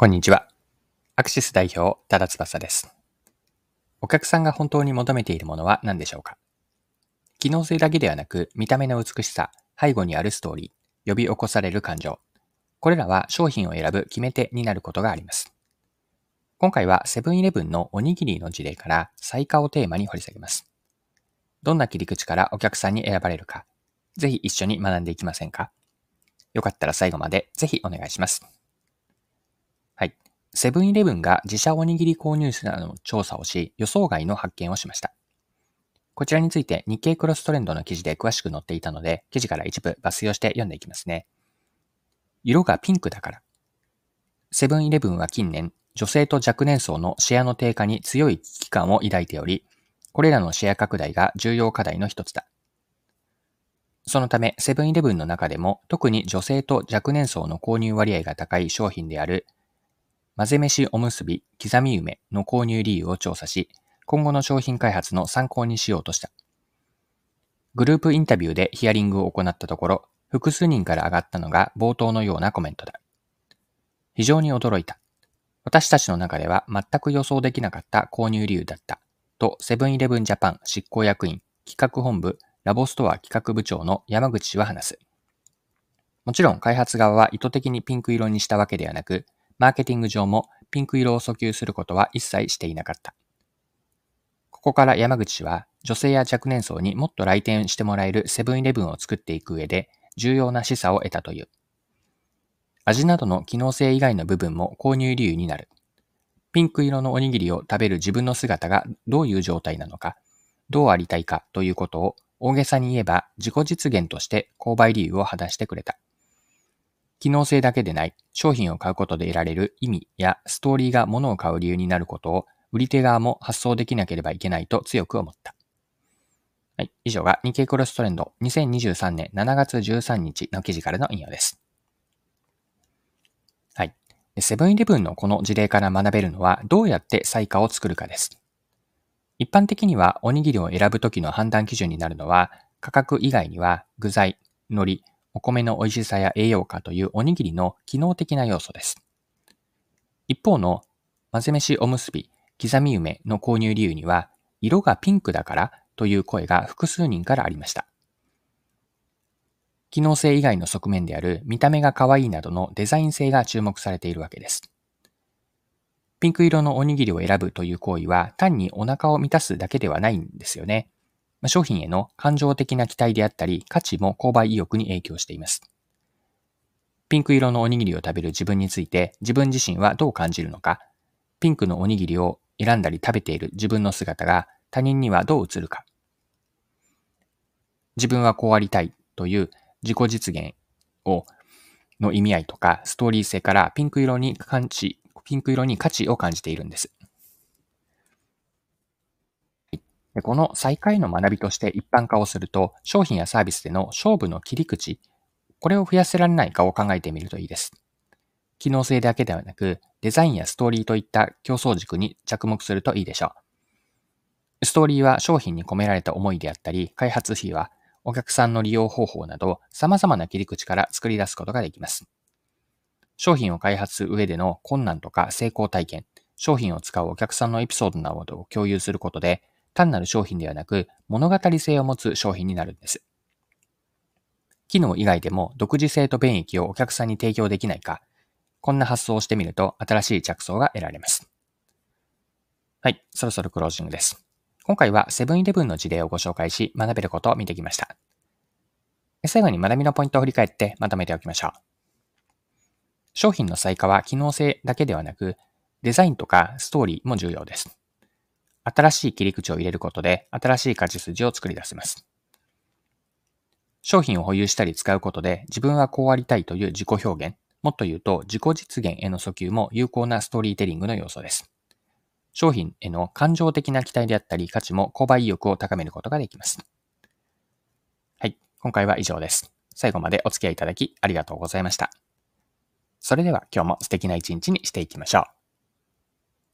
こんにちは。アクシス代表、多田翼です。お客さんが本当に求めているものは何でしょうか？機能性だけではなく、見た目の美しさ、背後にあるストーリー、呼び起こされる感情。これらは商品を選ぶ決め手になることがあります。今回はセブンイレブンのおにぎりの事例から最下をテーマに掘り下げます。どんな切り口からお客さんに選ばれるか、ぜひ一緒に学んでいきませんか？よかったら最後までぜひお願いします。はいセブンイレブンが自社おにぎり購入者の調査をし、予想外の発見をしました。こちらについて日経クロストレンドの記事で詳しく載っていたので、記事から一部抜粋をして読んでいきますね。色がピンクだから。セブンイレブンは近年、女性と若年層のシェアの低下に強い危機感を抱いており、これらのシェア拡大が重要課題の一つだ。そのため、セブンイレブンの中でも特に女性と若年層の購入割合が高い商品である混ぜ飯おむすび刻み梅の購入理由を調査し、今後の商品開発の参考にしようとした。グループインタビューでヒアリングを行ったところ、複数人から上がったのが冒頭のようなコメントだ。非常に驚いた。私たちの中では全く予想できなかった購入理由だった。と、セブンイレブンジャパン執行役員、企画本部、ラボストア企画部長の山口氏は話す。もちろん開発側は意図的にピンク色にしたわけではなく、マーケティング上もピンク色を訴求することは一切していなかった。ここから山口氏は女性や若年層にもっと来店してもらえるセブンイレブンを作っていく上で重要な示唆を得たという。味などの機能性以外の部分も購入理由になる。ピンク色のおにぎりを食べる自分の姿がどういう状態なのか、どうありたいかということを大げさに言えば自己実現として購買理由を話してくれた。機能性だけでない、商品を買うことで得られる意味やストーリーが物を買う理由になることを、売り手側も発想できなければいけないと強く思った。はい。以上が日経クロストレンド2023年7月13日の記事からの引用です。はい。セブンイレブンのこの事例から学べるのは、どうやって最価を作るかです。一般的にはおにぎりを選ぶときの判断基準になるのは、価格以外には具材、海苔、お米の美味しさや栄養価というおにぎりの機能的な要素です。一方の混ぜ飯おむすび、刻み梅の購入理由には、色がピンクだからという声が複数人からありました。機能性以外の側面である見た目が可愛いなどのデザイン性が注目されているわけです。ピンク色のおにぎりを選ぶという行為は単にお腹を満たすだけではないんですよね。商品への感情的な期待であったり、価値も購買意欲に影響しています。ピンク色のおにぎりを食べる自分について自分自身はどう感じるのか、ピンクのおにぎりを選んだり食べている自分の姿が他人にはどう映るか。自分はこうありたいという自己実現をの意味合いとかストーリー性からピンク色に感知、ピンク色に価値を感じているんです。でこの最下位の学びとして一般化をすると、商品やサービスでの勝負の切り口、これを増やせられないかを考えてみるといいです。機能性だけではなく、デザインやストーリーといった競争軸に着目するといいでしょう。ストーリーは商品に込められた思いであったり、開発費はお客さんの利用方法など様々な切り口から作り出すことができます。商品を開発する上での困難とか成功体験、商品を使うお客さんのエピソードなどを共有することで、単なる商品ではなく物語性を持つ商品になるんです。機能以外でも独自性と便益をお客さんに提供できないか、こんな発想をしてみると新しい着想が得られます。はい、そろそろクロージングです。今回はセブンイレブンの事例をご紹介し学べることを見てきました。最後に学びのポイントを振り返ってまとめておきましょう。商品の最価は機能性だけではなく、デザインとかストーリーも重要です。新しい切り口を入れることで新しい価値筋を作り出せます。商品を保有したり使うことで自分はこうありたいという自己表現、もっと言うと自己実現への訴求も有効なストーリーテリングの要素です。商品への感情的な期待であったり価値も購買意欲を高めることができます。はい、今回は以上です。最後までお付き合いいただきありがとうございました。それでは今日も素敵な一日にしていきましょう。